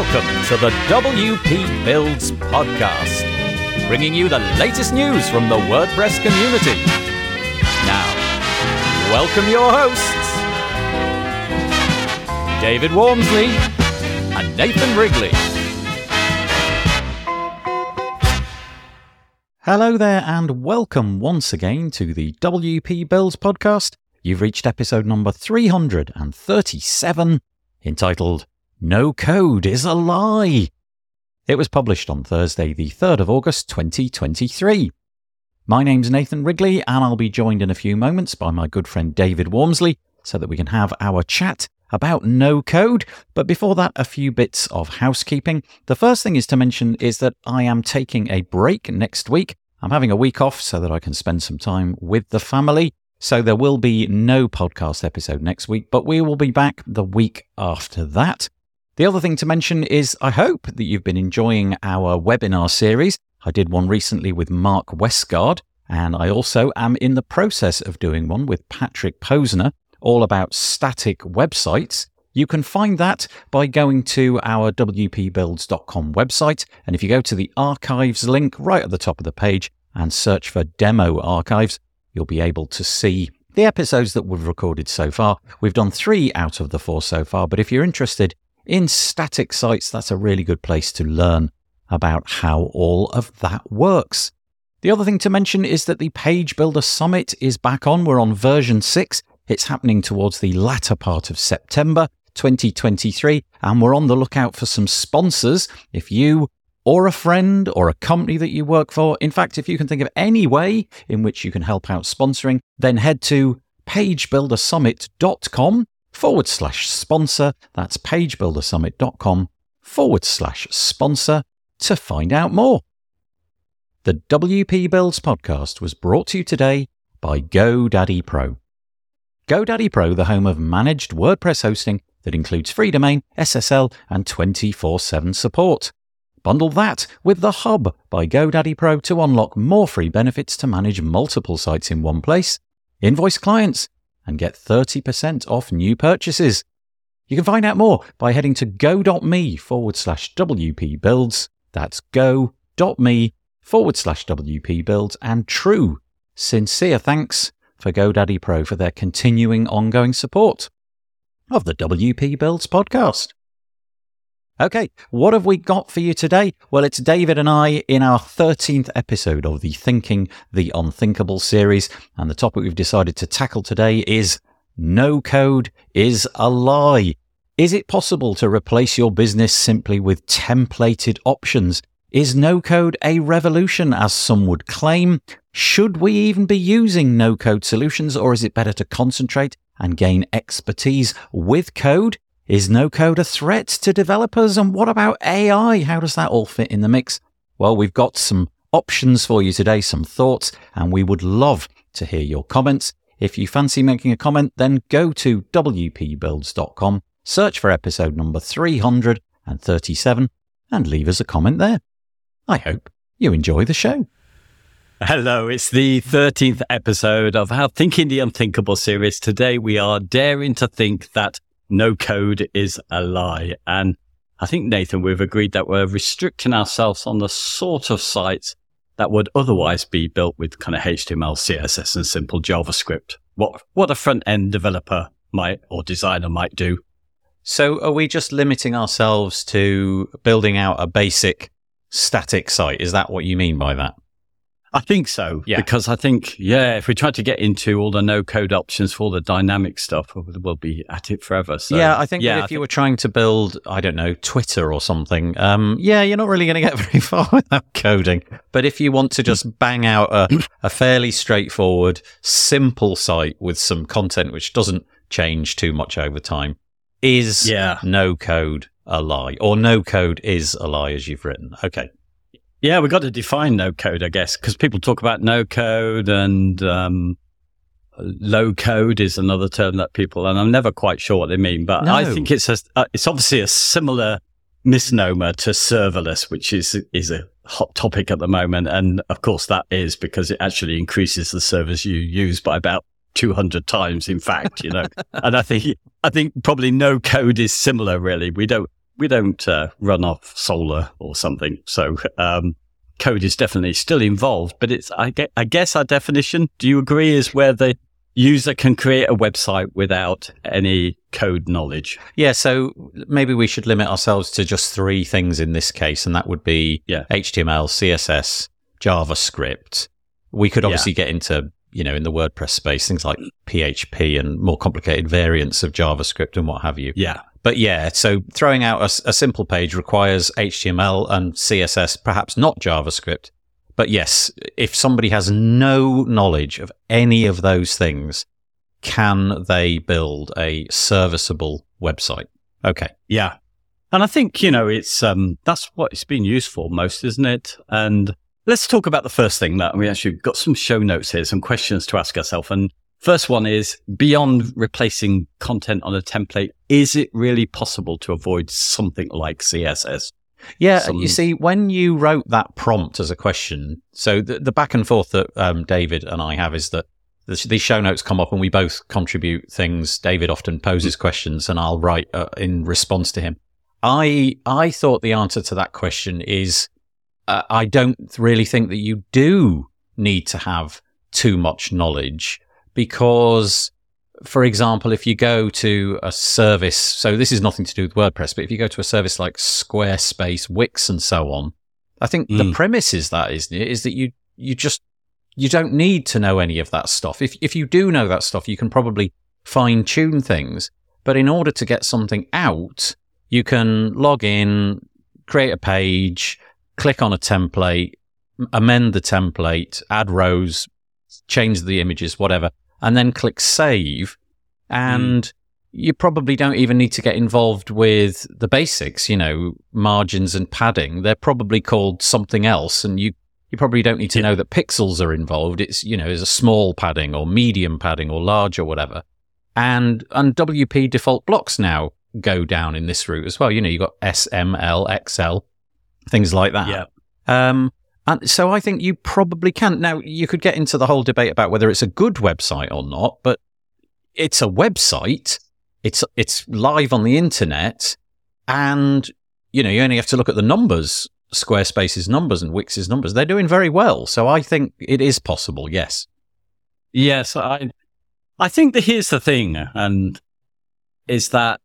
Welcome to the WP Builds podcast, bringing you the latest news from the WordPress community. Now, welcome your hosts, David Waumsley and Nathan Wrigley. Hello there, and welcome once again to the WP Builds podcast. You've reached episode number 337, entitled No Code is a Lie. It was published on Thursday, the 3rd of August 2023. My name's Nathan Wrigley, and I'll be joined in a few moments by my good friend David Waumsley so that we can have our chat about no code. But before that, a few bits of housekeeping. The first thing is to mention is that I am taking a break next week. I'm having a week off so that I can spend some time with the family. So there will be no podcast episode next week, but we will be back the week after that. The other thing to mention is I hope that you've been enjoying our webinar series. I did one recently with Mark Westguard, and I also am in the process of doing one with Patrick Posner, all about static websites. You can find that by going to our WPBuilds.com website. And if you go to the archives link right at the top of the page and search for demo archives, you'll be able to see the episodes that we've recorded so far. We've done three out of the four so far, but if you're interested in static sites, that's a really good place to learn about how all of that works. The other thing to mention is that the Page Builder Summit is back on. We're on version six. It's happening towards the latter part of September 2023, and we're on the lookout for some sponsors. If you or a friend or a company that you work for. In fact, if you can think of any way in which you can help out sponsoring, then head to pagebuildersummit.com forward slash sponsor. That's pagebuildersummit.com forward slash sponsor to find out more. The WP Builds podcast was brought to you today by GoDaddy Pro. GoDaddy Pro, the home of managed WordPress hosting that includes free domain, SSL, and 24 7 support. Bundle that with the Hub by GoDaddy Pro to unlock more free benefits to manage multiple sites in one place, invoice clients, and get 30% off new purchases. You can find out more by heading to go.me forward slash WP builds. That's go.me forward slash WP builds. And true, sincere thanks for GoDaddy Pro for their continuing ongoing support of the WP Builds podcast. Okay, what have we got for you today? Well, it's David and I in our 13th episode of the Thinking the Unthinkable series. And the topic we've decided to tackle today is No code is a lie. Is it possible to replace your business simply with templated options? Is no code a revolution, as some would claim? Should we even be using no code solutions, or is it better to concentrate and gain expertise with code? Is no code a threat to developers? And what about AI? How does that all fit in the mix? Well, we've got some options for you today, some thoughts, and we would love to hear your comments. If you fancy making a comment, then go to WPBuilds.com, search for episode number 337, and leave us a comment there. I hope you enjoy the show. Hello, it's the 13th episode of our Thinking the Unthinkable series. Today we are daring to think that no code is a lie. And I think, Nathan, we've agreed that we're restricting ourselves on the sort of sites that would otherwise be built with kind of HTML, CSS, and simple JavaScript. What, what a front end developer might or designer might do. So, are we just limiting ourselves to building out a basic static site? Is that what you mean by that? I think so. Yeah. Because I think, yeah, if we try to get into all the no code options for all the dynamic stuff, we'll be at it forever. So, yeah, I think yeah, if you were trying to build, I don't know, Twitter or something, um, yeah, you're not really going to get very far without coding. But if you want to just bang out a, a fairly straightforward, simple site with some content which doesn't change too much over time, is yeah. no code a lie? Or no code is a lie as you've written? Okay. Yeah, we've got to define no code, I guess, because people talk about no code and um, low code is another term that people, and I'm never quite sure what they mean, but no. I think it's a, uh, it's obviously a similar misnomer to serverless, which is is a hot topic at the moment, and of course that is because it actually increases the servers you use by about 200 times. In fact, you know, and I think I think probably no code is similar. Really, we don't we don't uh, run off solar or something. So um, code is definitely still involved, but it's I, ge- I guess our definition. Do you agree? Is where the user can create a website without any code knowledge. Yeah, so maybe we should limit ourselves to just three things in this case, and that would be Yeah. HTML, CSS, JavaScript. We could Yeah. obviously get into, you know, in the WordPress space, things like PHP and more complicated variants of JavaScript and what have you. Yeah. But yeah, so throwing out a simple page requires HTML and CSS, perhaps not JavaScript. But yes, if somebody has no knowledge of any of those things, can they build a serviceable website? Okay. Yeah. And I think, you know, it's, um, that's what it's been used for most, isn't it? And let's talk about the first thing that we actually got some show notes here, some questions to ask ourselves. And first one is beyond replacing content on a template, is it really possible to avoid something like CSS? Yeah, Some- you see, when you wrote that prompt as a question, so the, the back and forth that um, David and I have is that the, these show notes come up and we both contribute things. David often poses questions and I'll write uh, in response to him. I I thought the answer to that question is uh, I don't really think that you do need to have too much knowledge because for example, if you go to a service, so this is nothing to do with WordPress, but if you go to a service like Squarespace, Wix, and so on, I think the Mm. premise is that, isn't it? Is that you you just you don't need to know any of that stuff. If if you do know that stuff, you can probably fine tune things. But in order to get something out, you can log in, create a page, click on a template, amend the template, add rows, change the images, whatever, and then click save. And you probably don't even need to get involved with the basics, you know, margins and padding. They're probably called something else. And you, you probably don't need to Yeah. know that pixels are involved. It's, you know, is a small padding or medium padding or large or whatever. And, and WP default blocks now go down in this route as well. You know, you've got SML, XL, things like that. Yeah. Um, and so I think you probably can. Now, you could get into the whole debate about whether it's a good website or not, but it's a website. It's it's live on the internet, and you know you only have to look at the numbers, Squarespace's numbers and Wix's numbers. They're doing very well, so I think it is possible. Yes. Yes, I I think that here's the thing, and is that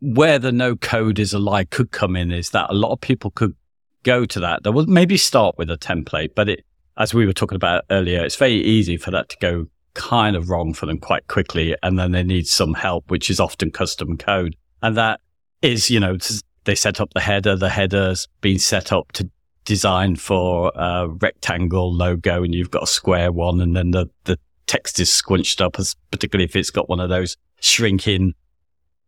where the no code is a lie could come in is that a lot of people could go to that. They will maybe start with a template, but it, as we were talking about earlier, it's very easy for that to go kind of wrong for them quite quickly, and then they need some help, which is often custom code, and that is, you know, they set up the header. The header's been set up to design for a rectangle logo, and you've got a square one, and then the the text is squinched up, as particularly if it's got one of those shrinking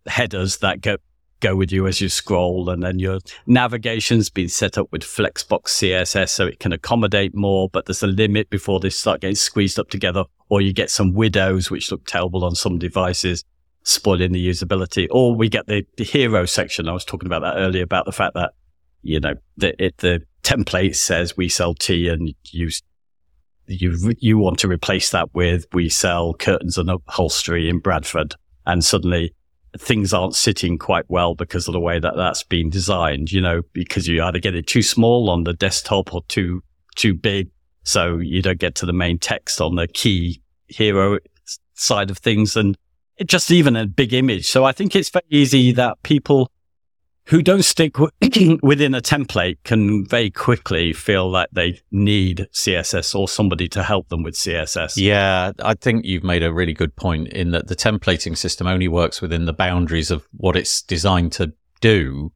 headers that go go with you as you scroll, and then your navigation's been set up with Flexbox CSS so it can accommodate more, but there's a limit before they start getting squeezed up together, or you get some widows which look terrible on some devices, spoiling the usability. Or we get the, the hero section. I was talking about that earlier about the fact that you know the it, the template says we sell tea and you you you want to replace that with we sell curtains and upholstery in Bradford, and suddenly things aren't sitting quite well because of the way that that's been designed. You know, because you either get it too small on the desktop or too too big, so you don't get to the main text on the key hero side of things, and it just even a big image. So I think it's very easy that people who don't stick w- within a template can very quickly feel like they need CSS or somebody to help them with CSS. Yeah, I think you've made a really good point in that the templating system only works within the boundaries of what it's designed to do.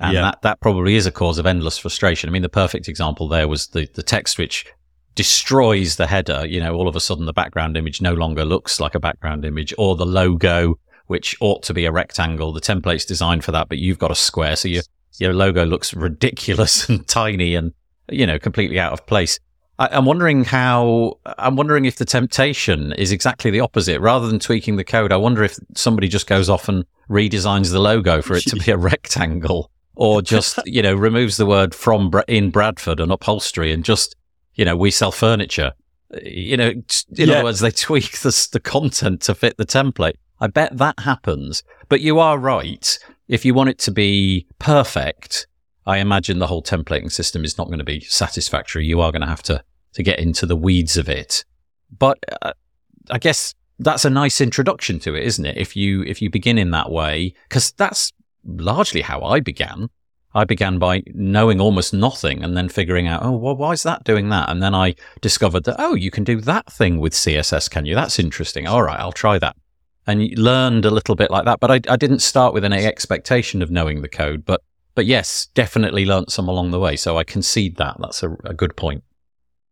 And Yeah. that, that probably is a cause of endless frustration. I mean, the perfect example there was the, the text which destroys the header. You know, all of a sudden the background image no longer looks like a background image or the logo, which ought to be a rectangle. The template's designed for that, but you've got a square. So your, your logo looks ridiculous and tiny and, you know, completely out of place. I, I'm wondering how, I'm wondering if the temptation is exactly the opposite. Rather than tweaking the code, I wonder if somebody just goes off and redesigns the logo for it to be a rectangle or just, you know, removes the word from in Bradford and upholstery and just, you know, we sell furniture. You know, in Yeah. other words, they tweak the, the content to fit the template. I bet that happens. But you are right. if you want it to be perfect, I imagine the whole templating system is not going to be satisfactory. You are going to have to to get into the weeds of it. But uh, I guess that's a nice introduction to it, isn't it? If you if you begin in that way, because that's largely how I began. I began by knowing almost nothing and then figuring out, oh, well, why is that doing that? And then I discovered that, oh, you can do that thing with CSS, can you? That's interesting. All right, I'll try that. And learned a little bit like that. But I, I didn't start with any expectation of knowing the code. But, but yes, definitely learnt some along the way. So I concede that. That's a, a good point.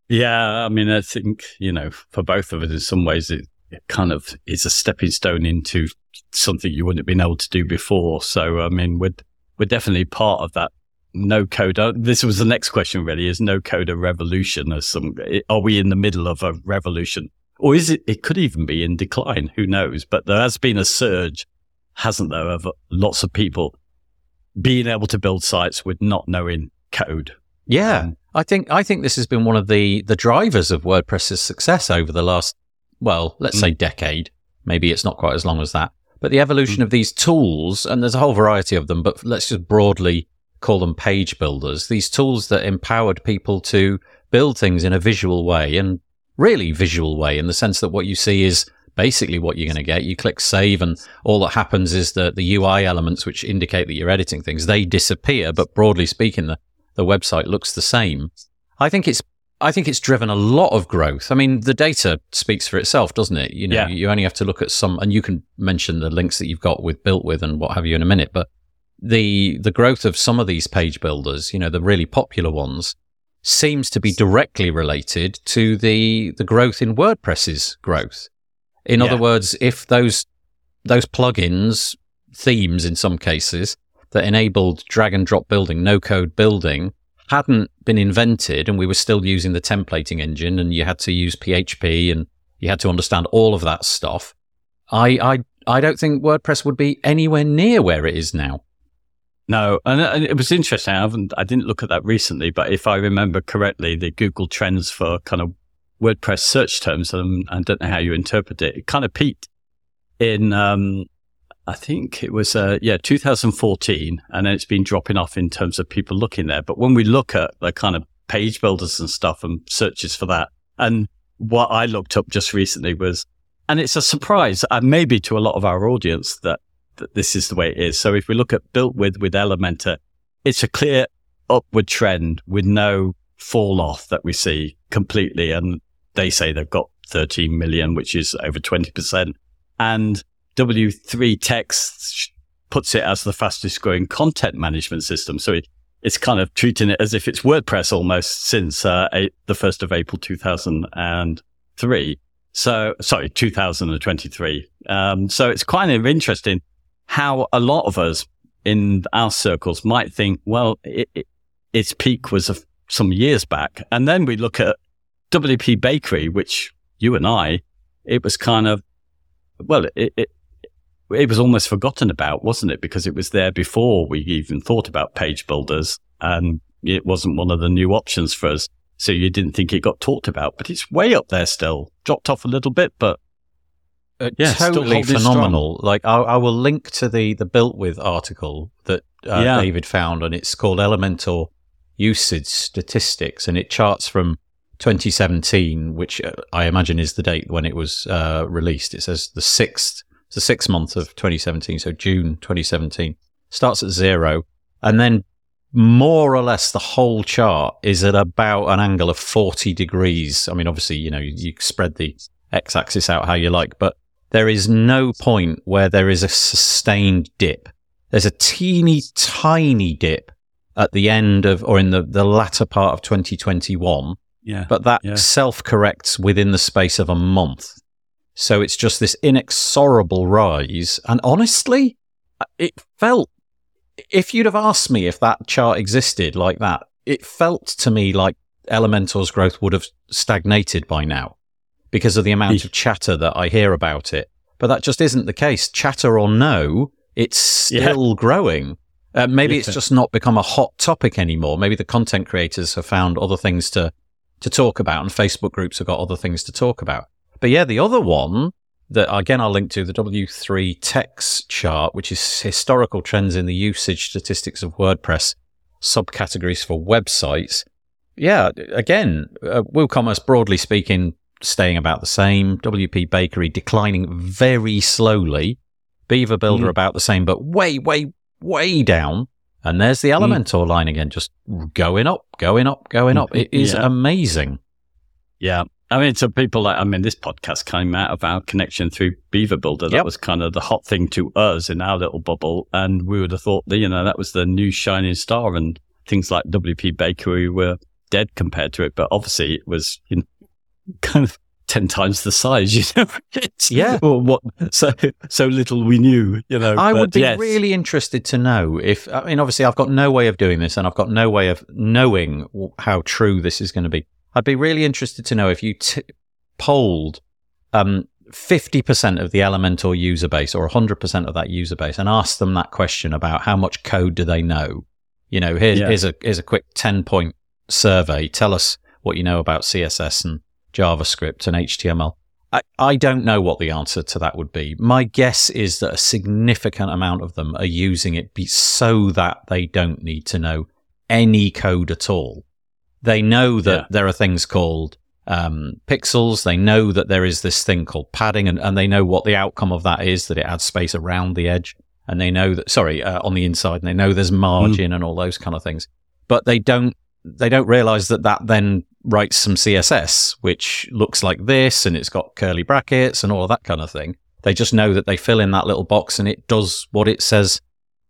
Yeah. I mean, I think, you know, for both of us, in some ways, it, it kind of is a stepping stone into something you wouldn't have been able to do before. So, I mean, we're, we're definitely part of that no code. Uh, this was the next question really is no code a revolution or some, eh, are we in the middle of a revolution or is it, it could even be in decline. Who knows? But there has been a surge, hasn't there, of lots of people being able to build sites with not knowing code. Yeah. Um, I think, I think this has been one of the, the drivers of WordPress's success over the last, well, let's mm. say decade. Maybe it's not quite as long as that. But the evolution mm. of these tools, and there's a whole variety of them, but let's just broadly call them page builders, these tools that empowered people to build things in a visual way and really visual way in the sense that what you see is basically what you're going to get. You click save and all that happens is that the UI elements, which indicate that you're editing things, they disappear. But broadly speaking, the, the website looks the same. I think it's I think it's driven a lot of growth. I mean, the data speaks for itself, doesn't it? You know, yeah. you only have to look at some, and you can mention the links that you've got with built with and what have you in a minute. But the the growth of some of these page builders, you know, the really popular ones, seems to be directly related to the the growth in WordPress's growth. In yeah. other words, if those those plugins, themes in some cases that enabled drag and drop building, no code building, hadn't been invented and we were still using the templating engine and you had to use PHP and you had to understand all of that stuff, I, I, I don't think WordPress would be anywhere near where it is now. No, and, and, it was interesting. I haven't, I didn't look at that recently, but if I remember correctly, the Google Trends for kind of WordPress search terms, and I don't know how you interpret it, it kind of peaked in um, I think it was, uh, yeah, 2014. And then it's been dropping off in terms of people looking there. But when we look at the kind of page builders and stuff and searches for that, and what I looked up just recently was, and it's a surprise, and maybe to a lot of our audience that, that this is the way it is. So if we look at built with, with Elementor, it's a clear upward trend with no fall off that we see completely. And they say they've got 13 million, which is over 20%. And W3 Techs puts it as the fastest growing content management system. So it, it's kind of treating it as if it's WordPress almost since uh, the 1st of April 2003. So, sorry, 2023. Um, so it's kind of interesting how a lot of us in our circles might think, well, it, it, its peak was a, some years back. And then we look at WP Bakery, which you and I, it was kind of, well, it, it, it was almost forgotten about, wasn't it? Because it was there before we even thought about page builders and it wasn't one of the new options for us. So you didn't think it got talked about, but it's way up there still. Dropped off a little bit, but uh, yeah, totally phenomenal. Strong. Like I, I, will link to the the built with article that uh, yeah. David found, and it's called Elementor Usage Statistics, and it charts from 2017, which uh, I imagine is the date when it was uh, released. It says the sixth it's the sixth month of 2017, so June 2017. Starts at zero, and then more or less the whole chart is at about an angle of 40 degrees. I mean, obviously, you know, you, you spread the x axis out how you like, but there is no point where there is a sustained dip. There's a teeny tiny dip at the end of, or in the, the latter part of 2021. Yeah. But that yeah. self corrects within the space of a month. So it's just this inexorable rise. And honestly, it felt, if you'd have asked me if that chart existed like that, it felt to me like Elementor's growth would have stagnated by now because of the amount of chatter that I hear about it. But that just isn't the case. Chatter or no, it's still yeah. growing. Uh, maybe yeah. it's just not become a hot topic anymore. Maybe the content creators have found other things to, to talk about and Facebook groups have got other things to talk about. But yeah, the other one, that again I'll link to the W3 Techs chart, which is historical trends in the usage statistics of WordPress subcategories for websites. Yeah, again, uh, WooCommerce broadly speaking, staying about the same. WP Bakery declining very slowly. Beaver Builder Mm. about the same, but way, way, way down. And there's the Elementor line again, just going up, going up, going up. It is Yeah. amazing. Yeah. I mean, so people like, I mean, this podcast came out of our connection through Beaver Builder. That Yep. was kind of the hot thing to us in our little bubble. And we would have thought that, you know, that was the new shining star and things like WP Bakery were dead compared to it. But obviously it was, you know, kind of 10 times the size, you know? Yeah. Or what, so, so little we knew, you know. I would be yes. really interested to know if, I mean, obviously, I've got no way of doing this and I've got no way of knowing how true this is going to be. I'd be really interested to know if you t- polled um, 50% of the Elementor user base or 100% of that user base and asked them that question about how much code do they know. You know, here's, Yeah. here's, a, here's a quick 10 point survey. Tell us what you know about CSS and JavaScript and HTML. I, I don't know what the answer to that would be. My guess is that a significant amount of them are using it be so that they don't need to know any code at all. They know that Yeah. there are things called um, pixels. They know that there is this thing called padding, and, and they know what the outcome of that is that it adds space around the edge. And they know that, sorry, uh, on the inside, and they know there's margin and all those kind of things. But they don't they don't realize that that then writes some CSS, which looks like this and it's got curly brackets and all of that kind of thing. They just know that they fill in that little box and it does what it says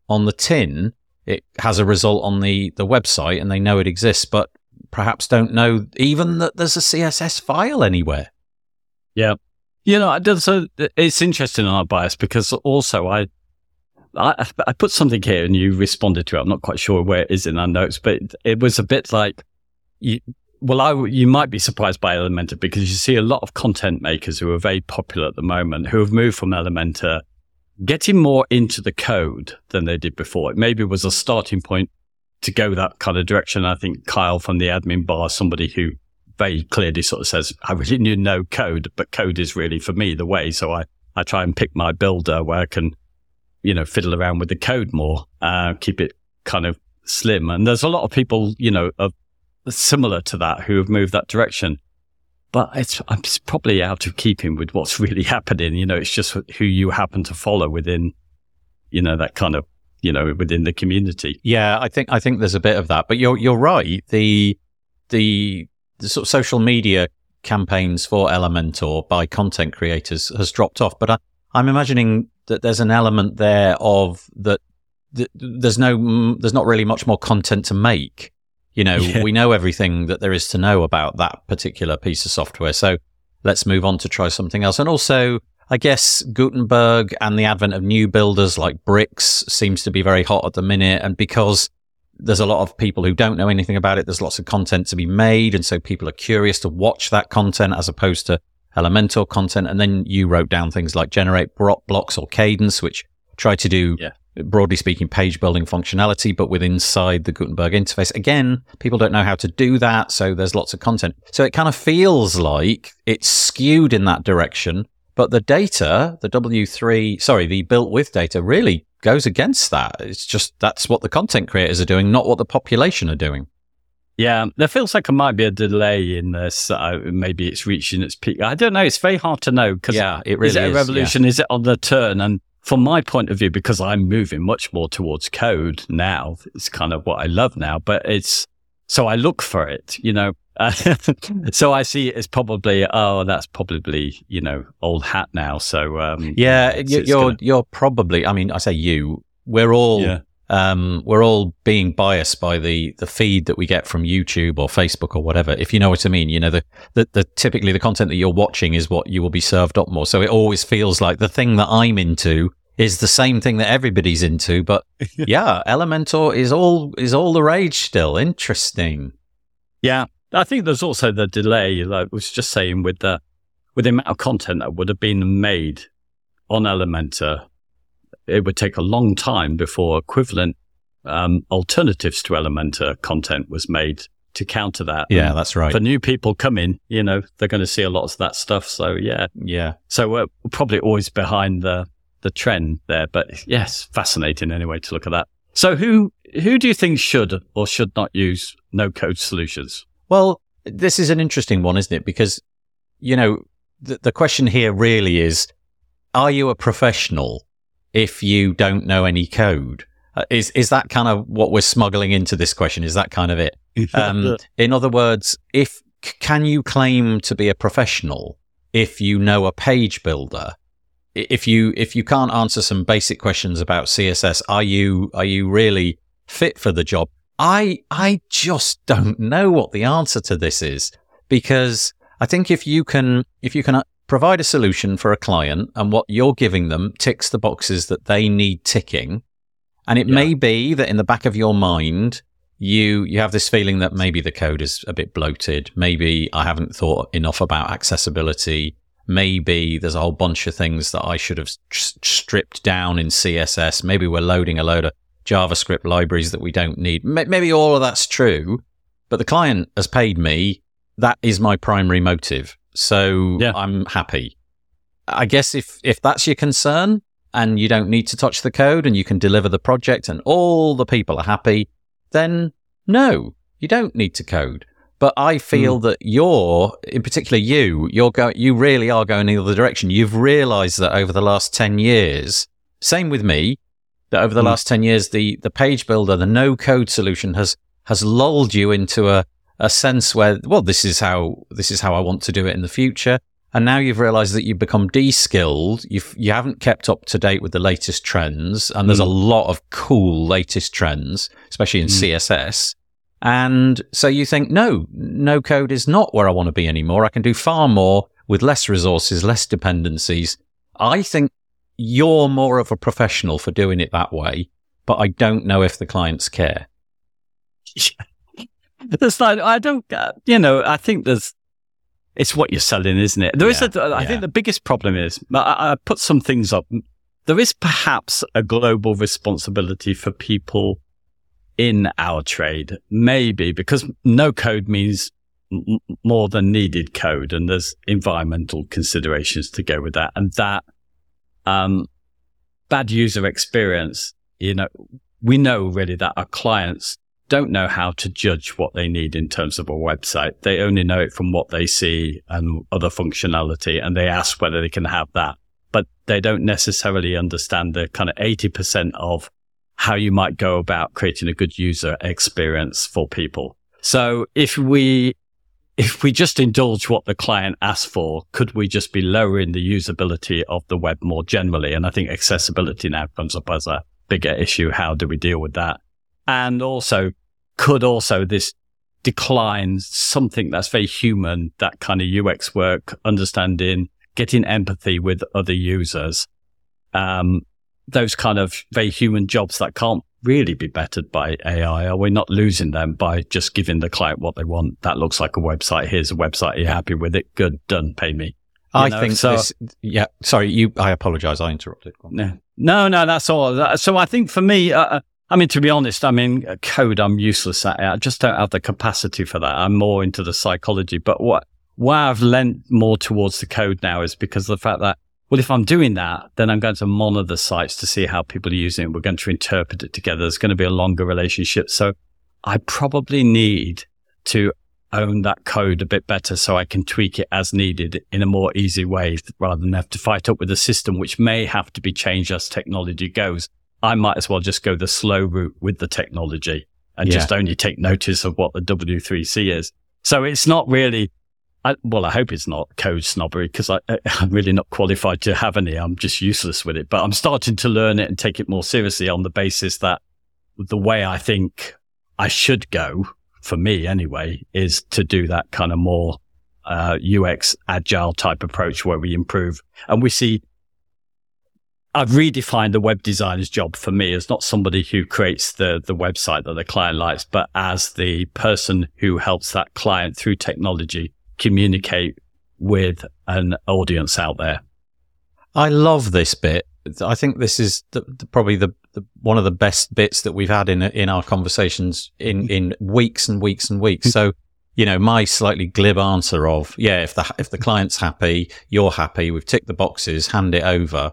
on the tin. It has a result on the, the website and they know it exists, but perhaps don't know even that there's a CSS file anywhere. Yeah. You know, so it's interesting on our bias because also I, I, I put something here and you responded to it. I'm not quite sure where it is in our notes, but it was a bit like, you, well, I, you might be surprised by Elementor because you see a lot of content makers who are very popular at the moment who have moved from Elementor getting more into the code than they did before. It maybe was a starting point to go that kind of direction. I think Kyle from the admin bar, somebody who very clearly sort of says, I really knew no code, but code is really for me the way. So I, I try and pick my builder where I can, you know, fiddle around with the code more, uh, keep it kind of slim. And there's a lot of people, you know, of similar to that who have moved that direction. But it's, probably out of keeping with what's really happening. You know, it's just who you happen to follow within, you know, that kind of, you know, within the community. Yeah, I think I think there's a bit of that, but you're you're right. The the, the sort of social media campaigns for Elementor by content creators has dropped off, but I, I'm imagining that there's an element there of that. that there's no, mm, there's not really much more content to make. You know, Yeah. we know everything that there is to know about that particular piece of software. So let's move on to try something else. And also, I guess Gutenberg and the advent of new builders like Bricks seems to be very hot at the minute. And because there's a lot of people who don't know anything about it, there's lots of content to be made. And so people are curious to watch that content as opposed to Elementor content. And then you wrote down things like GenerateBlocks or Kadence, which try to do, Yeah. Broadly speaking, page building functionality, but with inside the Gutenberg interface. Again, people don't know how to do that. So there's lots of content. So it kind of feels like it's skewed in that direction. But the data, the W3, sorry, the built with data really goes against that. It's just that's what the content creators are doing, not what the population are doing. Yeah, there feels like there might be a delay in this. Uh, maybe it's reaching its peak. I don't know. It's very hard to know because Yeah, it really is it a is, revolution? Is it on the turn? And from my point of view, because I'm moving much more towards code now, it's kind of what I love now. But it's so I look for it, you know. so I see it as probably oh, that's probably you know old hat now. So um, Yeah, it's- you- it's you're gonna- you're probably. I mean, I say you. We're all Yeah. Um, we're all being biased by the the feed that we get from YouTube or Facebook or whatever. If you know what I mean, you know the, the the typically the content that you're watching is what you will be served up more. So it always feels like the thing that I'm into is the same thing that everybody's into. But yeah, Elementor is all is all the rage still. Interesting. Yeah, I think there's also the delay. Like I was just saying, with the with the amount of content that would have been made on Elementor, it would take a long time before equivalent um, alternatives to Elementor content was made to counter that. Yeah, And that's right. for new people coming, you know, they're going to see a lot of that stuff. So yeah, yeah. so we're probably always behind the the trend there. But yes, fascinating anyway to look at that. So who who do you think should or should not use no code solutions? Well, this is an interesting one, isn't it? Because, you know, the, the question here really is are you a professional if you don't know any code? Uh, is is that kind of what we're smuggling into this question? Is that kind of it? Um, in other words, if can you claim to be a professional if you know a page builder? If you if you can't answer some basic questions about CSS, are you are you really fit for the job? I I just don't know what the answer to this is because I think if you can if you can provide a solution for a client and what you're giving them ticks the boxes that they need ticking, and it Yeah. may be that in the back of your mind you you have this feeling that maybe the code is a bit bloated, maybe I haven't thought enough about accessibility. Maybe there's a whole bunch of things that I should have s- stripped down in CSS. Maybe we're loading a load of JavaScript libraries that we don't need. M- Maybe all of that's true, but the client has paid me. That is my primary motive. So Yeah. I'm happy. I guess if, if that's your concern and you don't need to touch the code and you can deliver the project and all the people are happy, then no, you don't need to code. But I feel that you're, in particular, you, you're go, you really are going in the other direction. You've realized that over the last 10 years, same with me, that over the Mm. last 10 years, the, the page builder, the no code solution has, has lulled you into a, a sense where, well, this is how, this is how I want to do it in the future. And now you've realized that you've become de-skilled. You've, you haven't kept up to date with the latest trends. And there's a lot of cool latest trends, especially in Mm. CSS. And so you think, no, no code is not where I want to be anymore. I can do far more with less resources, less dependencies. I think you're more of a professional for doing it that way, but I don't know if the clients care. There's like I don't, uh, you know, I think there's. It's what you're selling, isn't it? There is Yeah, a. I yeah. think the biggest problem is. I, I put some things up. There is perhaps a global responsibility for people in our trade, maybe because no code means m- more than needed code, and there's environmental considerations to go with that, and that um, bad user experience. You know, we know really that our clients don't know how to judge what they need in terms of a website. They only know it from what they see and other functionality, and they ask whether they can have that. But they don't necessarily understand the kind of 80% of how you might go about creating a good user experience for people. So if we, if we just indulge what the client asks for, could we just be lowering the usability of the web more generally? And I think accessibility now comes up as a bigger issue. How do we deal with that? And also, could also this decline something that's very human, that kind of UX work, understanding, getting empathy with other users, um, those kind of very human jobs that can't really be bettered by AI? Are we not losing them by just giving the client what they want? That looks like a website. Here's a website. Are you happy with it? Good. Done. Pay me. I know, think so- this, yeah, sorry, you, I apologize. I interrupted. No, no, no, that's all. So I think for me, uh, I mean, to be honest, I mean, uh, code, I'm useless at it. I just don't have the capacity for that. I'm more into the psychology. But what, why I've lent more towards the code now is because of the fact that, well, if I'm doing that, then I'm going to monitor the sites to see how people are using it. We're going to interpret it together. There's going to be a longer relationship. So I probably need to own that code a bit better so I can tweak it as needed in a more easy way rather than have to fight up with a system which may have to be changed as technology goes. I might as well just go the slow route with the technology and Yeah. just only take notice of what the W3C is. So it's not really, I, well, I hope it's not code snobbery because I, I'm really not qualified to have any. I'm just useless with it, but I'm starting to learn it and take it more seriously on the basis that the way I think I should go for me anyway, is to do that kind of more uh, UX agile type approach where we improve. And we see, I've redefined the web designer's job for me as not somebody who creates the, the website that the client likes, but as the person who helps that client through technology communicate with an audience out there. I love this bit. I think this is the, the, probably the, the one of the best bits that we've had in in our conversations in mm-hmm. in weeks and weeks and weeks. So, you know, my slightly glib answer of yeah, if the if the client's happy, you're happy, we've ticked the boxes, hand it over,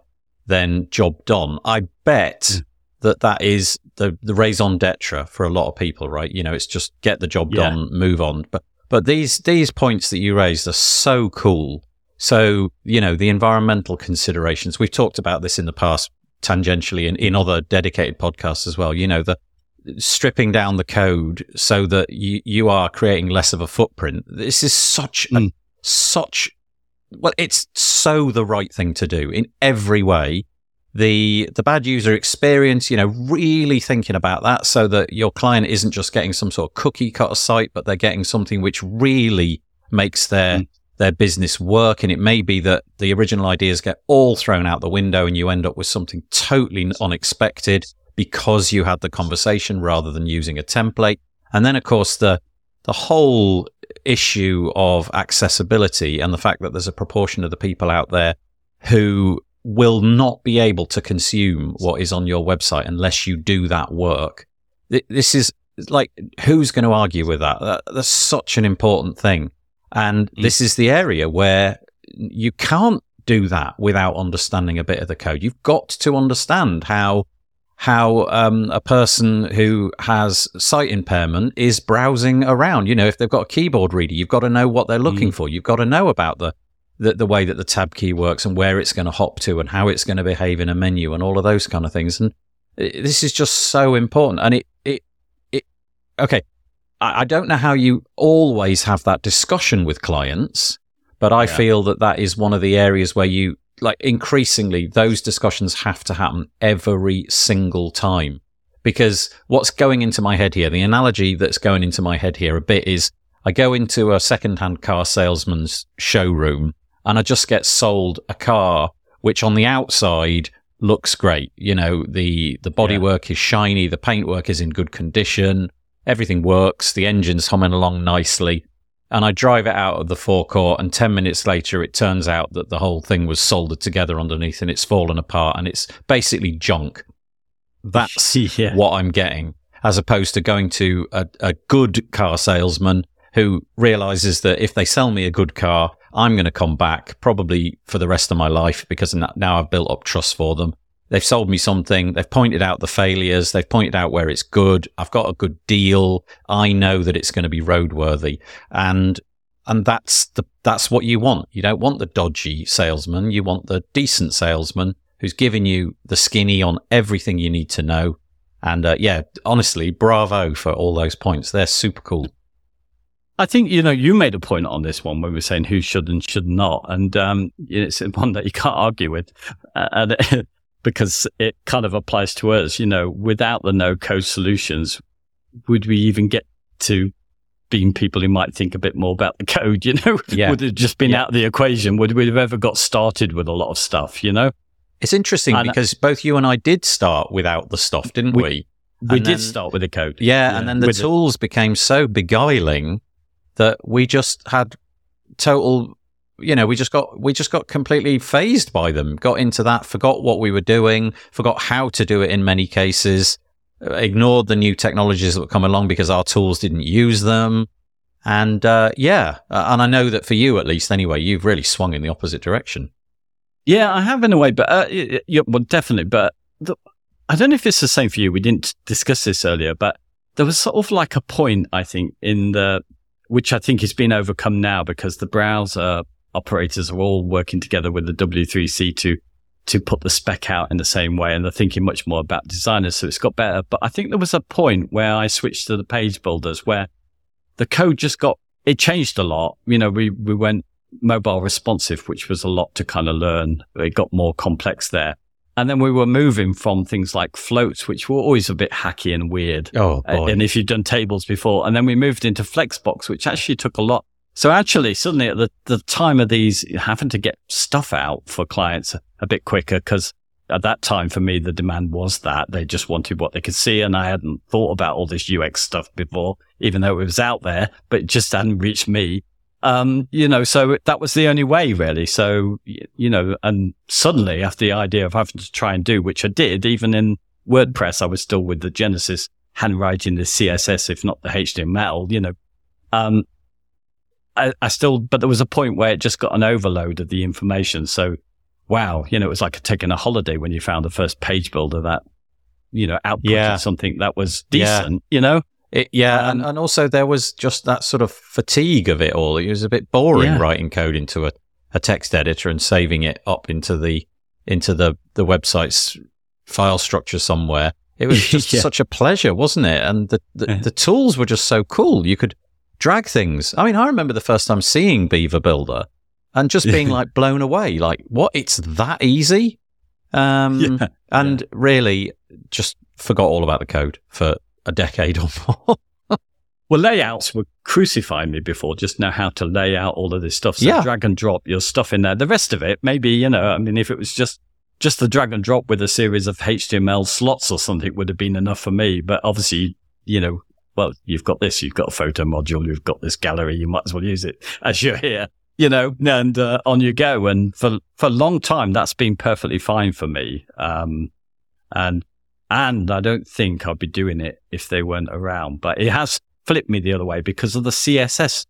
then job done. I bet. Mm. That that is the the raison d'etre for a lot of people, right? You know, it's just get the job yeah. done, move on. But but these these points that you raised are so cool. So you know the environmental considerations. We've talked about this in the past tangentially in, in other dedicated podcasts as well. You know, the stripping down the code so that you, you are creating less of a footprint. This is such mm. a, such, well, it's so the right thing to do in every way. The, the bad user experience, you know, really thinking about that so that your client isn't just getting some sort of cookie cutter site, but they're getting something which really makes their mm their business work. And it may be that the original ideas get all thrown out the window and you end up with something totally unexpected because you had the conversation rather than using a template. And then, of course, the, the whole issue of accessibility and the fact that there's a proportion of the people out there who will not be able to consume what is on your website unless you do that work. This is like, who's going to argue with that? That's such an important thing. And mm. this is the area where you can't do that without understanding a bit of the code. You've got to understand how how um, a person who has sight impairment is browsing around. You know, if they've got a keyboard reader, you've got to know what they're looking mm. for. You've got to know about the, the, the way that the tab key works and where it's going to hop to and how it's going to behave in a menu and all of those kind of things. And this is just so important. And it it it okay. I don't know how you always have that discussion with clients, but I yeah. feel that that is one of the areas where you like increasingly those discussions have to happen every single time. Because what's going into my head here, the analogy that's going into my head here a bit is I go into a secondhand car salesman's showroom and I just get sold a car which on the outside looks great. You know, the, the bodywork yeah. is shiny, the paintwork is in good condition, everything works, the engine's humming along nicely. And I drive it out of the forecourt, and 10 minutes later, it turns out that the whole thing was soldered together underneath and it's fallen apart and it's basically junk. That's yeah. what I'm getting, as opposed to going to a, a good car salesman who realizes that if they sell me a good car, I'm going to come back probably for the rest of my life because now I've built up trust for them. They've sold me something. They've pointed out the failures. They've pointed out where it's good. I've got a good deal. I know that it's going to be roadworthy. And, and that's the, that's what you want. You don't want the dodgy salesman. You want the decent salesman who's giving you the skinny on everything you need to know. And, uh, yeah, honestly, bravo for all those points. They're super cool. I think you know you made a point on this one when we were saying who should and should not, and um, it's one that you can't argue with. Uh, and because it kind of applies to us. You know, without the no code solutions, would we even get to being people who might think a bit more about the code? You know, yeah. would it just been yeah. out of the equation? Would we have ever got started with a lot of stuff? You know, it's interesting and, uh, because both you and I did start without the stuff, didn't we? We, we did start with the code. Yeah, yeah. and then the tools it. became so beguiling that we just had total you know, we just got we just got completely phased by them. Got into that, forgot what we were doing, forgot how to do it in many cases, uh, ignored the new technologies that would come along because our tools didn't use them. And uh, yeah, uh, and I know that for you at least, anyway, you've really swung in the opposite direction. Yeah, I have in a way, but uh, yeah, well, definitely. But the, I don't know if it's the same for you. We didn't discuss this earlier, but there was sort of like a point I think in the which I think has been overcome now because the browser operators are all working together with the W3C to to put the spec out in the same way, and they're thinking much more about designers. So it's got better. But I think there was a point where I switched to the page builders where the code just got it changed a lot. You know, we we went mobile responsive, which was a lot to kind of learn. It got more complex there. And then we were moving from things like floats, which were always a bit hacky and weird. Oh, boy. and if you've done tables before, and then we moved into Flexbox, which actually took a lot so actually, suddenly at the, the time of these, having to get stuff out for clients a bit quicker because at that time for me, the demand was that they just wanted what they could see. And I hadn't thought about all this UX stuff before, even though it was out there, but it just hadn't reached me. Um, you know, so that was the only way really. So, you know, and suddenly after the idea of having to try and do, which I did, even in WordPress, I was still with the Genesis handwriting, the CSS, if not the HTML, you know. Um, I, I still, but there was a point where it just got an overload of the information. So, wow, you know, it was like taking a holiday when you found the first page builder that, you know, outputted Yeah. something that was Yeah. decent, you know? It, yeah, Um, and, and also there was just that sort of fatigue of it all. It was a bit boring Yeah. writing code into a, a text editor and saving it up into the into the the website's file structure somewhere. It was just Yeah. such a pleasure, wasn't it? And the, the Yeah. the tools were just so cool. You could drag things. I mean, I remember the first time seeing Beaver Builder and just being like blown away. Like, what? It's that easy? Um, Yeah. and really just forgot all about the code for a decade or more. Well, layouts were crucifying me before, just know how to lay out all of this stuff. So Yeah. drag and drop your stuff in there. The rest of it, maybe, you know, I mean, if it was just, just the drag and drop with a series of HTML slots or something would have been enough for me. But obviously, you know, well, you've got this, you've got a photo module, you've got this gallery, you might as well use it as you're here, you know, and uh, on you go. And for, for a long time, that's been perfectly fine for me. Um, and, and I don't think I'd be doing it if they weren't around, but it has flipped me the other way because of the CSS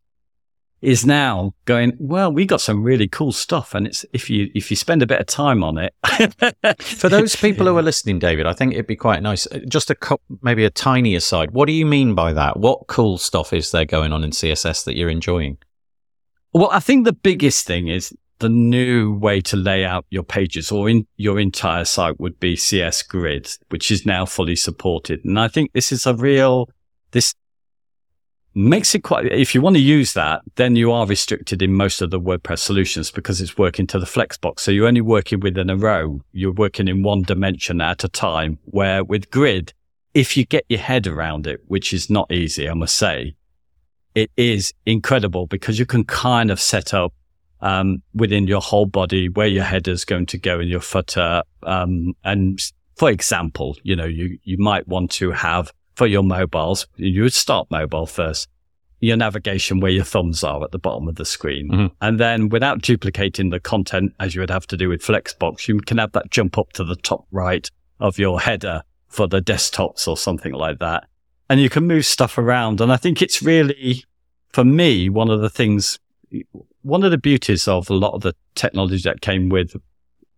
is now going, well, we got some really cool stuff. And it's, if you, if you spend a bit of time on it. For those people who are listening, David, I think it'd be quite nice. uh, Just a co- maybe a tiny aside. What do you mean by that? What cool stuff is there going on in CSS that you're enjoying? Well, I think the biggest thing is the new way to lay out your pages or in your entire site would be CS Grid, which is now fully supported. And I think this is a real, this makes it quite, if you want to use that, then you are restricted in most of the WordPress solutions because it's working to the Flexbox. So you're only working within a row. You're working in one dimension at a time where with Grid, if you get your head around it, which is not easy, I must say, it is incredible because you can kind of set up um, within your whole body where your header is going to go and your footer. Um, and for example, you know, you, you might want to have for your mobiles, you would start mobile first, your navigation where your thumbs are at the bottom of the screen. Mhm. And then without duplicating the content as you would have to do with Flexbox, you can have that jump up to the top right of your header for the desktops or something like that. And you can move stuff around. And I think it's really, for me, one of the things, one of the beauties of a lot of the technology that came with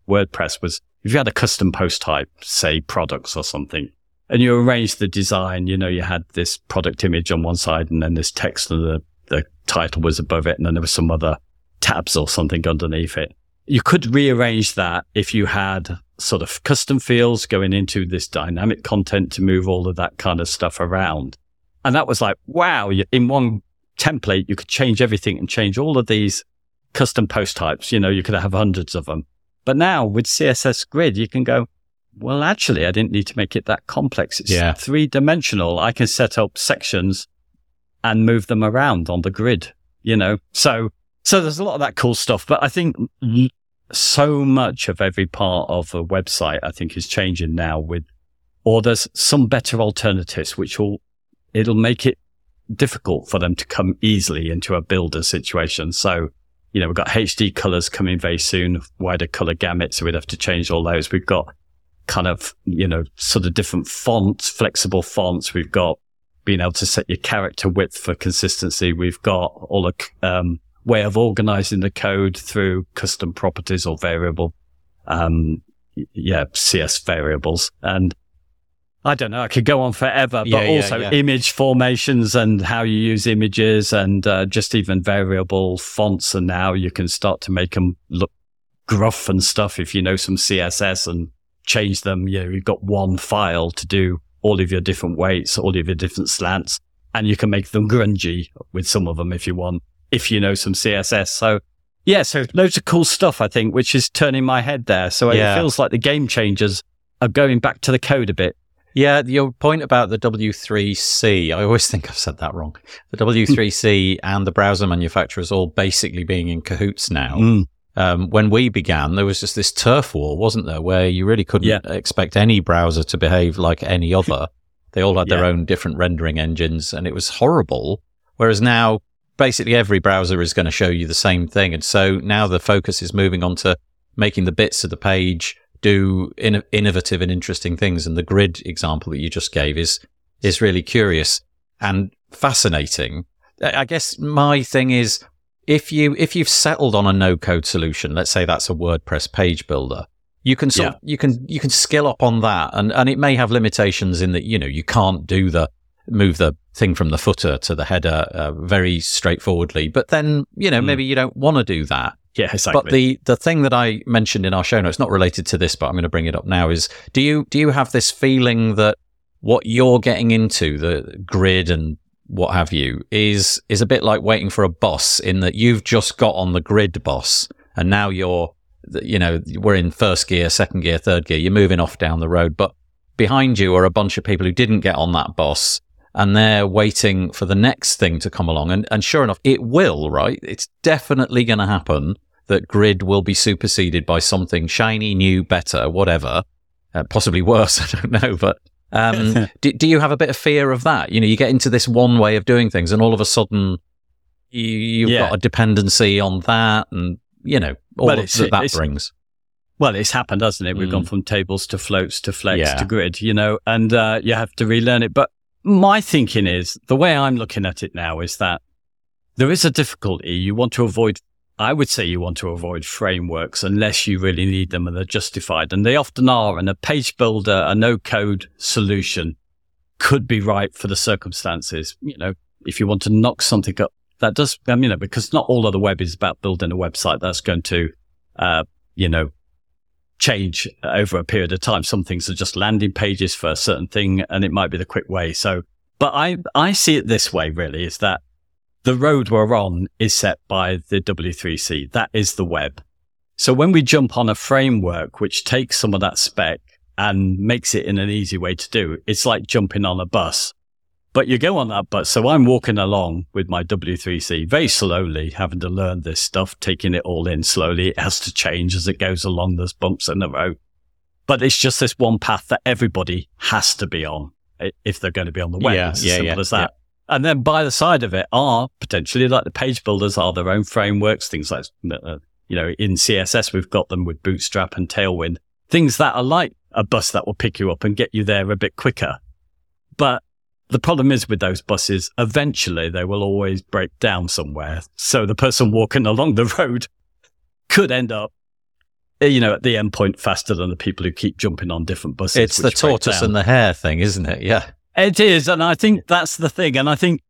WordPress was if you had a custom post type, say products or something, and you arranged the design, you know, you had this product image on one side and then this text and the, the title was above it. And then there was some other tabs or something underneath it. You could rearrange that if you had sort of custom fields going into this dynamic content to move all of that kind of stuff around. And that was like, wow, in one template, you could change everything and change all of these custom post types. You know, you could have hundreds of them. But now with CSS grid, you can go, well, actually, I didn't need to make it that complex. It's Yeah. three dimensional. I can set up sections and move them around on the grid, you know? So, so there's a lot of that cool stuff, but I think so much of every part of a website, I think is changing now with, or there's some better alternatives, which will, it'll make it difficult for them to come easily into a builder situation. So, you know, we've got HD colors coming very soon, wider color gamut. So we'd have to change all those. We've got kind of, you know, sort of different fonts, flexible fonts. We've got being able to set your character width for consistency. We've got all the, um, way of organizing the code through custom properties or variable, um, yeah, CS variables. And I don't know. I could go on forever, Yeah, but yeah, also yeah. image formations and how you use images and uh, just even variable fonts. And now you can start to make them look gruff and stuff if you know some CSS and change them. You know, you've got one file to do all of your different weights, all of your different slants, and you can make them grungy with some of them if you want, if you know some CSS. So yeah, so loads of cool stuff, I think, which is turning my head there. So Yeah. it feels like the game changers are going back to the code a bit. Yeah, your point about the W3C, I always think I've said that wrong. The W3C and the browser manufacturers all basically being in cahoots now. Mm. Um, when we began, there was just this turf war, wasn't there, where you really couldn't Yeah. expect any browser to behave like any other. They all had their own different rendering engines, and it was horrible. Whereas now, basically every browser is going to show you the same thing. And so now the focus is moving on to making the bits of the page do in- innovative and interesting things. And the grid example that you just gave is is really curious and fascinating. I guess my thing is if you if you've settled on a no code solution, let's say that's a WordPress page builder, you can sort Yeah. you can you can skill up on that, and and it may have limitations in that you know you can't do the move the thing from the footer to the header uh, very straightforwardly. But then you know Mm. maybe you don't want to do that. Yeah, exactly. But the the thing that I mentioned in our show notes, not related to this, but I'm going to bring it up now, is do you do you have this feeling that what you're getting into, the grid and what have you, is is a bit like waiting for a bus in that you've just got on the grid bus and now you're you know we're in first gear, second gear, third gear, you're moving off down the road, but behind you are a bunch of people who didn't get on that bus and they're waiting for the next thing to come along. And, and sure enough, it will, right? It's definitely going to happen that grid will be superseded by something shiny, new, better, whatever, uh, possibly worse. I don't know. But um, do, do you have a bit of fear of that? You know, you get into this one way of doing things and all of a sudden you, you've Yeah. got a dependency on that and, you know, all Well, it's- that, that brings. Well, it's happened, hasn't it? We've Mm. gone from tables to floats to flex Yeah. to grid, you know, and uh, you have to relearn it. But my thinking is the way I'm looking at it now is that there is a difficulty. You want to avoid, I would say you want to avoid frameworks unless you really need them and they're justified. And they often are. And a page builder, a no code solution could be right for the circumstances. You know, if you want to knock something up, that does, um, you know, because not all of the web is about building a website that's going to, uh, you know, change over a period of time. Some things are just landing pages for a certain thing and it might be the quick way. So, but I, I see it this way really is that the road we're on is set by the W3C. That is the web. So when we jump on a framework which takes some of that spec and makes it in an easy way to do, it's like jumping on a bus. But you go on that bus. So I'm walking along with my W3C very slowly, having to learn this stuff, taking it all in slowly. It has to change as it goes along. There's bumps in the road. But it's just this one path that everybody has to be on if they're going to be on the web. Yeah, it's as yeah, simple yeah, as that. And then by the side of it are potentially like the page builders are their own frameworks, things like, uh, you know, in CSS, we've got them with Bootstrap and Tailwind, things that are like a bus that will pick you up and get you there a bit quicker. But the problem is with those buses, eventually they will always break down somewhere. So the person walking along the road could end up, you know, at the end point faster than the people who keep jumping on different buses. It's the tortoise and the hare thing, isn't it? Yeah. It is, and I think that's the thing. And I think,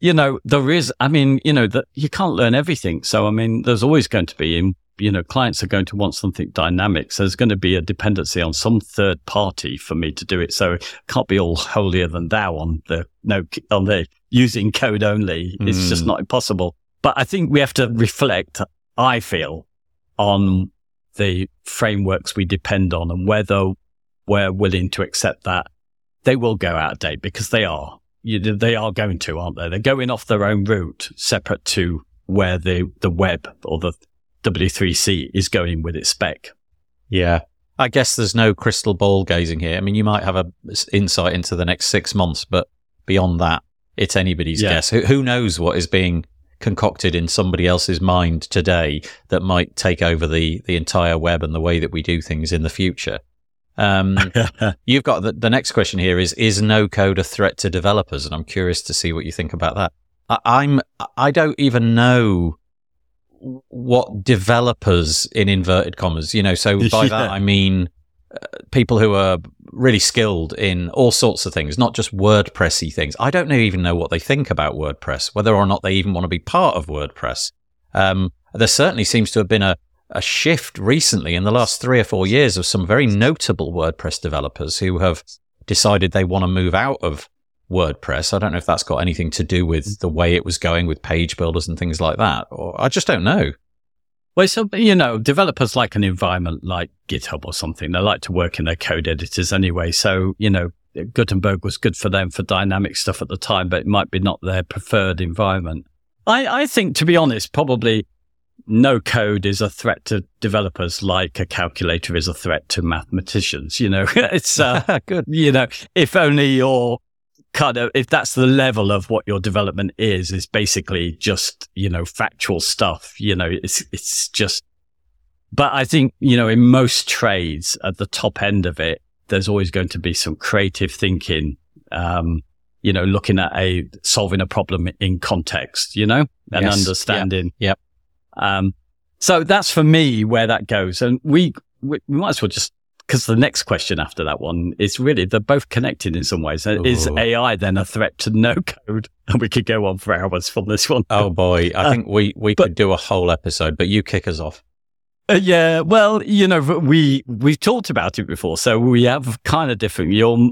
you know, there is. I mean, you know, that you can't learn everything. So I mean, there's always going to be, in you know, clients are going to want something dynamic. So there's going to be a dependency on some third party for me to do it. So it can't be all holier than thou on the no on the using code only. It's just Mm. not impossible. But I think we have to reflect. I feel on the frameworks we depend on and whether we're willing to accept that they will go out of date because they are. You, they are going to, aren't they? They're going off their own route, separate to where the, the web or the W3C is going with its spec. Yeah. I guess there's no crystal ball gazing here. I mean, you might have a s- insight into the next six months, but beyond that, it's anybody's Yeah. guess. Who, who knows what is being concocted in somebody else's mind today that might take over the, the entire web and the way that we do things in the future? Um, you've got the, the next question here is, is no code a threat to developers? And I'm curious to see what you think about that. I, I'm, I don't even know what developers in inverted commas, you know, so by Yeah. that I mean uh, people who are really skilled in all sorts of things, not just WordPressy things. I don't even know what they think about WordPress, whether or not they even want to be part of WordPress. Um, there certainly seems to have been a, a shift recently in the last three or four years of some very notable WordPress developers who have decided they want to move out of WordPress. I don't know if that's got anything to do with the way it was going with page builders and things like that, or I just don't know. Well, so, you know, developers like an environment like GitHub or something. They like to work in their code editors anyway. So, you know, Gutenberg was good for them for dynamic stuff at the time, but it might be not their preferred environment. I, I think, to be honest, probably no code is a threat to developers like a calculator is a threat to mathematicians. You know, it's, uh, Good. you know, if only your kind of, if that's the level of what your development is, is basically just, you know, factual stuff, you know, it's, it's just but I think, you know, in most trades at the top end of it, there's always going to be some creative thinking, um, you know, looking at a solving a problem in context, you know, and Yes. understanding. Yep. Um, so that's for me where that goes. And we, we, we might as well just, because the next question after that one is really, they're both connected in some ways. Uh, Is AI then a threat to no code? And we could go on for hours from this one. Oh boy, I Uh, think we we but- could do a whole episode, but you kick us off. Uh, yeah, well, you know, we we've talked about it before, so we have kind of different. You're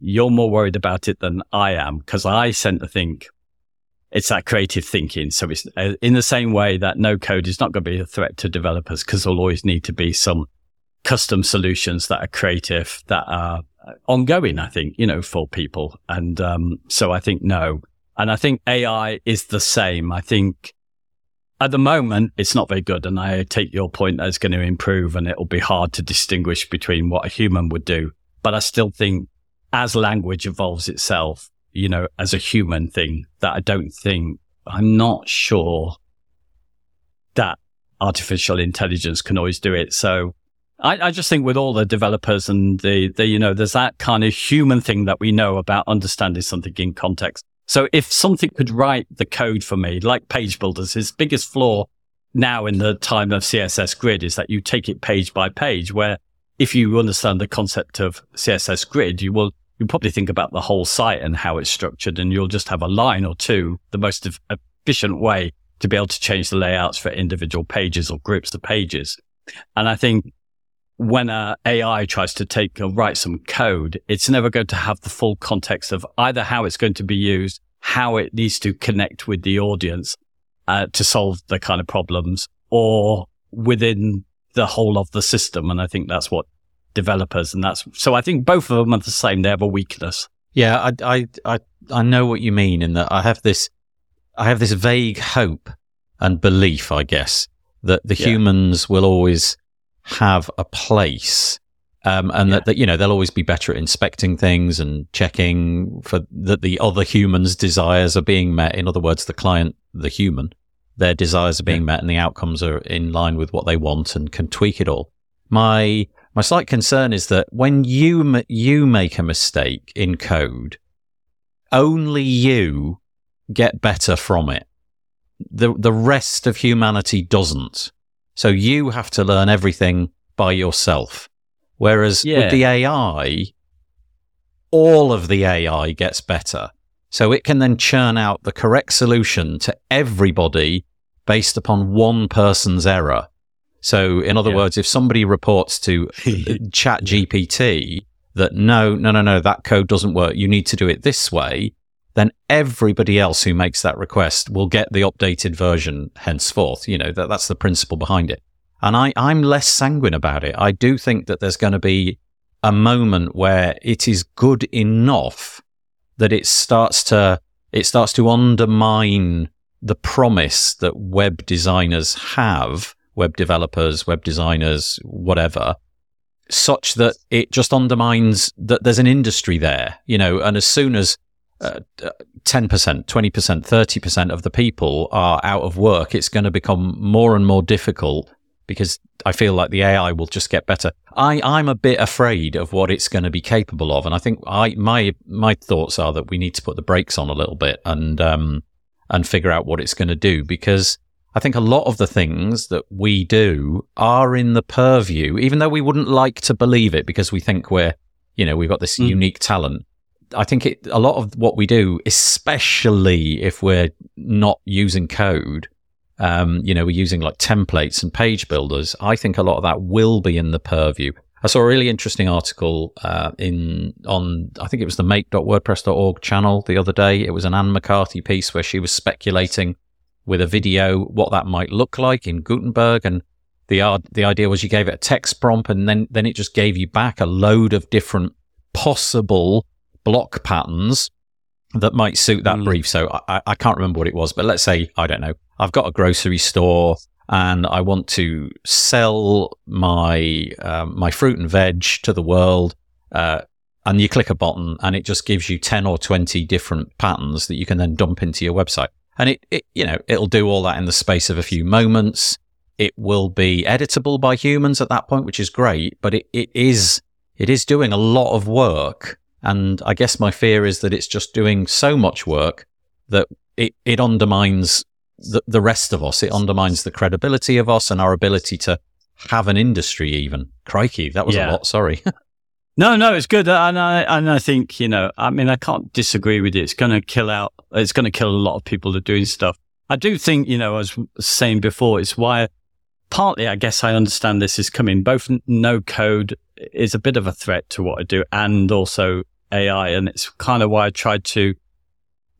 you're more worried about it than I am because I tend to think it's that creative thinking. So it's uh, in the same way that no code is not going to be a threat to developers because there'll always need to be some custom solutions that are creative that are uh, ongoing. I think you know for people, and um, so I think no, and I think AI is the same. I think at the moment, it's not very good. And I take your point that it's going to improve and it'll be hard to distinguish between what a human would do. But I still think as language evolves itself, you know, as a human thing, that I don't think, I'm not sure that artificial intelligence can always do it. So I, I just think with all the developers and the, the, you know, there's that kind of human thing that we know about understanding something in context. So if something could write the code for me, like page builders, his biggest flaw now in the time of CSS grid is that you take it page by page, where if you understand the concept of CSS grid, you will, you probably think about the whole site and how it's structured and you'll just have a line or two, the most efficient way to be able to change the layouts for individual pages or groups of pages. And I think when a AI tries to take or write some code, it's never going to have the full context of either how it's going to be used, how it needs to connect with the audience uh, to solve the kind of problems, or within the whole of the system. And I think that's what developers and that's so. I think both of them are the same. They have a weakness. Yeah, I, I, I, I know what you mean in that I have this, I have this vague hope and belief, I guess, that the Yeah. humans will always have a place. Um, and Yeah. that, that, you know, they'll always be better at inspecting things and checking for that the other humans' desires are being met. In other words, the client, the human, their desires are being met and the outcomes are in line with what they want and can tweak it all. My, my slight concern is that when you you make a mistake in code, only you get better from it. The the rest of humanity doesn't. So you have to learn everything by yourself. Whereas Yeah. with the AI, all of the AI gets better. So it can then churn out the correct solution to everybody based upon one person's error. So, in other Yeah. words, if somebody reports to uh, ChatGPT that no, no, no, no, that code doesn't work, you need to do it this way, then everybody else who makes that request will get the updated version henceforth. You know, that, that's the principle behind it. And I, I'm less sanguine about it. I do think that there's going to be a moment where it is good enough that it starts to it starts to undermine the promise that web designers have, web developers, web designers, whatever, such that it just undermines that there's an industry there, you know, and as soon as uh, 10%, 20%, 30% of the people are out of work, it's going to become more and more difficult because I feel like the AI will just get better. I, I'm a bit afraid of what it's going to be capable of. And I think I, my, my thoughts are that we need to put the brakes on a little bit and, um, and figure out what it's going to do because I think a lot of the things that we do are in the purview, even though we wouldn't like to believe it because we think we're, you know, we've got this Mm. unique talent. I think it, a lot of what we do, especially if we're not using code, um, you know, we're using like templates and page builders. I think a lot of that will be in the purview. I saw a really interesting article uh, in on I think it was the make.wordpress.org channel the other day. It was an Anne McCarthy piece where she was speculating with a video what that might look like in Gutenberg and the the idea was you gave it a text prompt and then then it just gave you back a load of different possible block patterns that might suit that Mm. brief. So I, I can't remember what it was, but let's say I don't know. I've got a grocery store and I want to sell my um, my fruit and veg to the world. Uh, and you click a button, and it just gives you ten or twenty different patterns that you can then dump into your website. And it, it you know, it'll do all that in the space of a few moments. it will be editable by humans at that point, which is great, but it, it is, it is doing a lot of work. And I guess my fear is that it's just doing so much work that it, it undermines the, the rest of us. It undermines the credibility of us and our ability to have an industry even. Crikey, that was Yeah. a lot. Sorry. No, no, it's good, uh, and I and I think you know, I mean, I can't disagree with you. It's going to kill out. It's going to kill a lot of people that are doing stuff. I do think you know, as I was saying before, it's why partly I guess I understand this is coming. Both no code is a bit of a threat to what I do, and also AI, and it's kind of why I tried to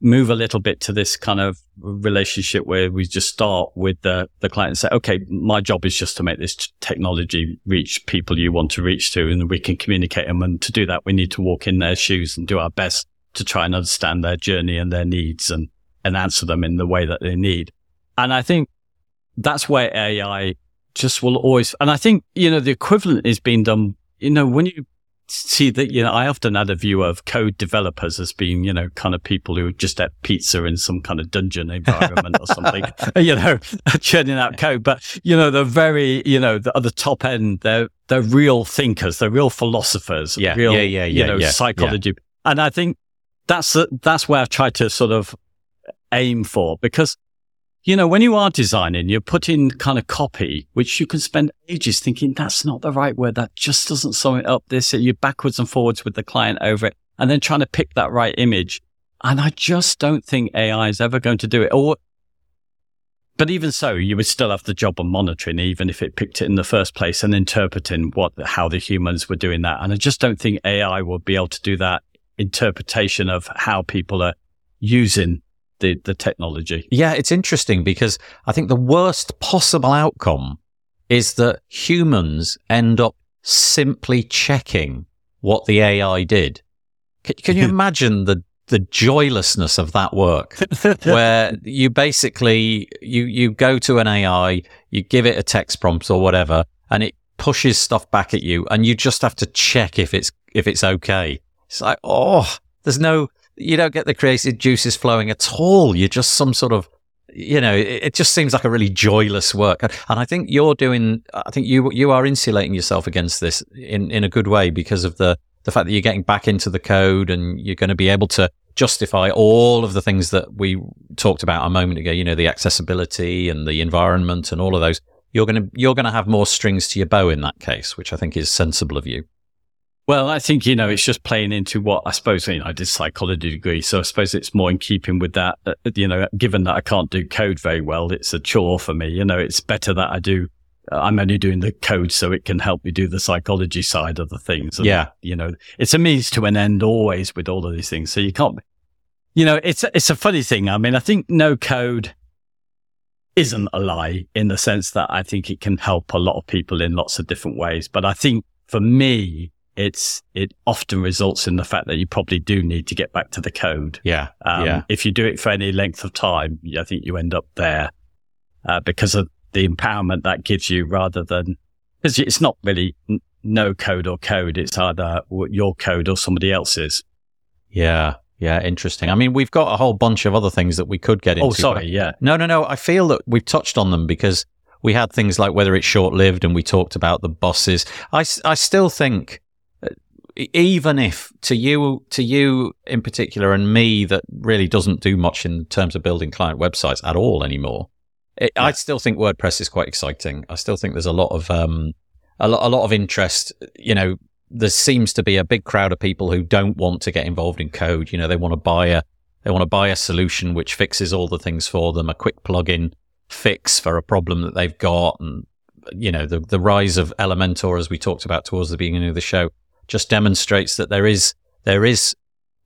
move a little bit to this kind of relationship where we just start with the, the client and say, okay, my job is just to make this technology reach people you want to reach to and we can communicate them. And to do that, we need to walk in their shoes and do our best to try and understand their journey and their needs and, and answer them in the way that they need. And I think that's where AI just will always, and I think, you know, the equivalent is being done, you know, when you see that, you know, I often had a view of code developers as being, you know, kind of people who just ate pizza in some kind of dungeon environment or something, you know, churning out code. But, you know, they're very, you know, the, at the top end, they're, they're real thinkers, they're real philosophers, Yeah, real, yeah, yeah, you yeah, know, yeah, psychology. And I think that's, that's where I've tried to sort of aim for because you know, when you are designing, you're putting kind of copy, which you can spend ages thinking that's not the right word. That just doesn't sum it up. This, you're backwards and forwards with the client over it and then trying to pick that right image. And I just don't think AI is ever going to do it. Or, but even so, you would still have the job of monitoring, even if it picked it in the first place and interpreting what, how the humans were doing that. And I just don't think AI will be able to do that interpretation of how people are using the, the technology. Yeah, it's interesting because I think the worst possible outcome is that humans end up simply checking what the AI did. Can, can you imagine the the joylessness of that work where you basically you you go to an AI, you give it a text prompt or whatever and it pushes stuff back at you and you just have to check if it's if it's okay. It's like, "Oh, there's no you don't get the creative juices flowing at all. You're just some sort of, you know, it, just seems like a really joyless work. And, and I think you're doing, I think you you are insulating yourself against this in, in a good way because of the, the fact that you're getting back into the code and you're going to be able to justify all of the things that we talked about a moment ago, you know, the accessibility and the environment and all of those. You're going to, you're going to have more strings to your bow in that case, which I think is sensible of you. Well, I think, you know, it's just playing into what I suppose, you know, I did psychology degree. So I suppose it's more in keeping with that, uh, you know, given that I can't do code very well, it's a chore for me. You know, it's better that I do, uh, I'm only doing the code so it can help me do the psychology side of the things. And, Yeah. You know, it's a means to an end always with all of these things. So you can't, you know, it's, it's a funny thing. I mean, I think no code isn't a lie in the sense that I think it can help a lot of people in lots of different ways. But I think for me, it's it often results in the fact that you probably do need to get back to the code. Yeah. Um, yeah. If you do it for any length of time, I think you end up there uh, because of the empowerment that gives you, rather than because it's not really n- no code or code. It's either your code or somebody else's. Yeah. Yeah. Interesting. I mean, we've got a whole bunch of other things that we could get into. Oh, sorry, yeah, No, no, no. I feel that we've touched on them because we had things like whether it's short lived and we talked about the bosses. I, I still think, even if to you, to you in particular and me that really doesn't do much in terms of building client websites at all anymore, it, I still think WordPress is quite exciting. I still think there's a lot of, um, a lot, a lot of interest, you know, there seems to be a big crowd of people who don't want to get involved in code. You know, they want to buy a, they want to buy a solution which fixes all the things for them, a quick plugin fix for a problem that they've got. And, you know, the, the rise of Elementor, as we talked about towards the beginning of the show, just demonstrates that there is, there is,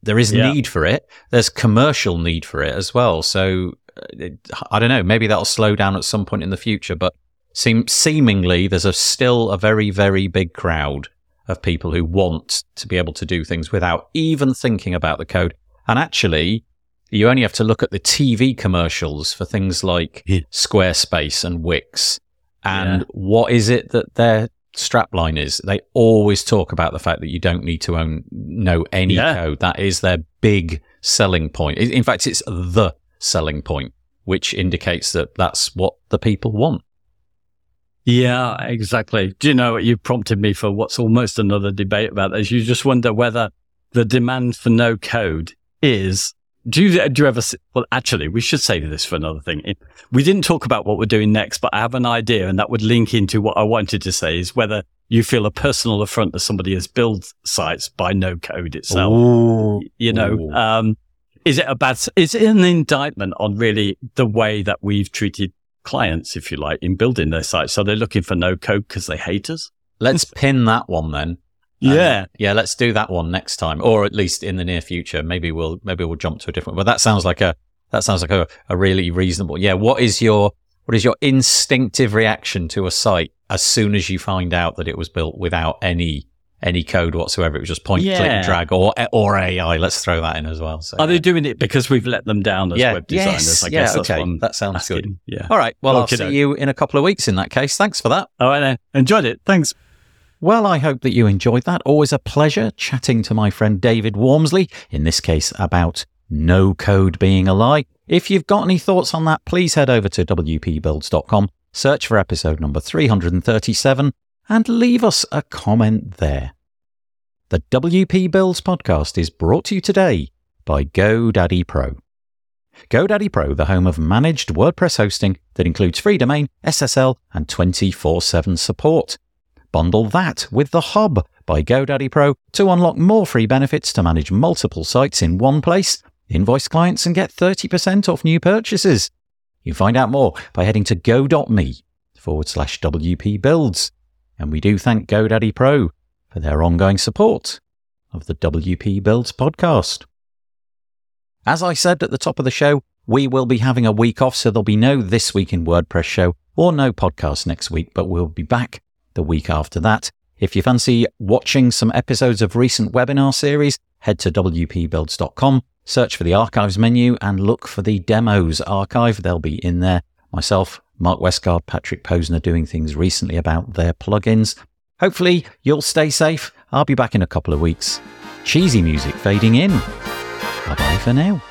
there is Yeah. need for it. There's commercial need for it as well. So uh, it, I don't know, maybe that'll slow down at some point in the future, but seem, seemingly there's a still a very, very big crowd of people who want to be able to do things without even thinking about the code. And actually, you only have to look at the TV commercials for things like Yeah. Squarespace and Wix. And Yeah. what is it that their strapline is? They always talk about the fact that you don't need to own know any Yeah. code. That is their big selling point. In in fact, it's the selling point, which indicates that that's what the people want. Yeah, exactly. Do you know what you prompted me for what's almost another debate about this? You just wonder whether the demand for no code is do you, do you ever, well, actually, we should save this for another thing. We didn't talk about what we're doing next, but I have an idea and that would link into what I wanted to say is whether you feel a personal affront that somebody has built sites by no code itself. Ooh. You know, um, is it a bad, is it an indictment on really the way that we've treated clients, if you like, in building their sites? So they're looking for no code because they hate us? Let's pin that one then. Yeah. Um, yeah, let's do that one next time, or at least in the near future. Maybe we'll maybe we'll jump to a different. But that sounds like a that sounds like a, a really reasonable. Yeah. What is your what is your instinctive reaction to a site as soon as you find out that it was built without any any code whatsoever? It was just point, Yeah. click, drag, or or AI. Let's throw that in as well. So, Are they doing it because we've let them down as yeah, web designers? yes, I yeah, guess that's okay, what I'm that sounds asking. good. Yeah. All right. Well, I'll see you in a couple of weeks in that case. Thanks for that. All right. then. Enjoyed it. Thanks. Well, I hope that you enjoyed that. Always a pleasure chatting to my friend David Waumsley, in this case about no code being a lie. If you've got any thoughts on that, please head over to wpbuilds.com, search for episode number 337, and leave us a comment there. The WP Builds podcast is brought to you today by GoDaddy Pro. GoDaddy Pro, the home of managed WordPress hosting that includes free domain, SSL, and 24 7 support. Bundle that with the Hub by GoDaddy Pro to unlock more free benefits to manage multiple sites in one place, invoice clients, and get 30% off new purchases. You can find out more by heading to go.me forward slash WP builds. And we do thank GoDaddy Pro for their ongoing support of the WP Builds podcast. As I said at the top of the show, we will be having a week off, so there'll be no This Week in WordPress show or no podcast next week, but we'll be back the week after that. If you fancy watching some episodes of recent webinar series, head to wpbuilds.com, search for the archives menu, and look for the demos archive. They'll be in there. Myself, Mark Westguard, Patrick Posner doing things recently about their plugins. Hopefully, you'll stay safe. I'll be back in a couple of weeks. Cheesy music fading in. Bye bye for now.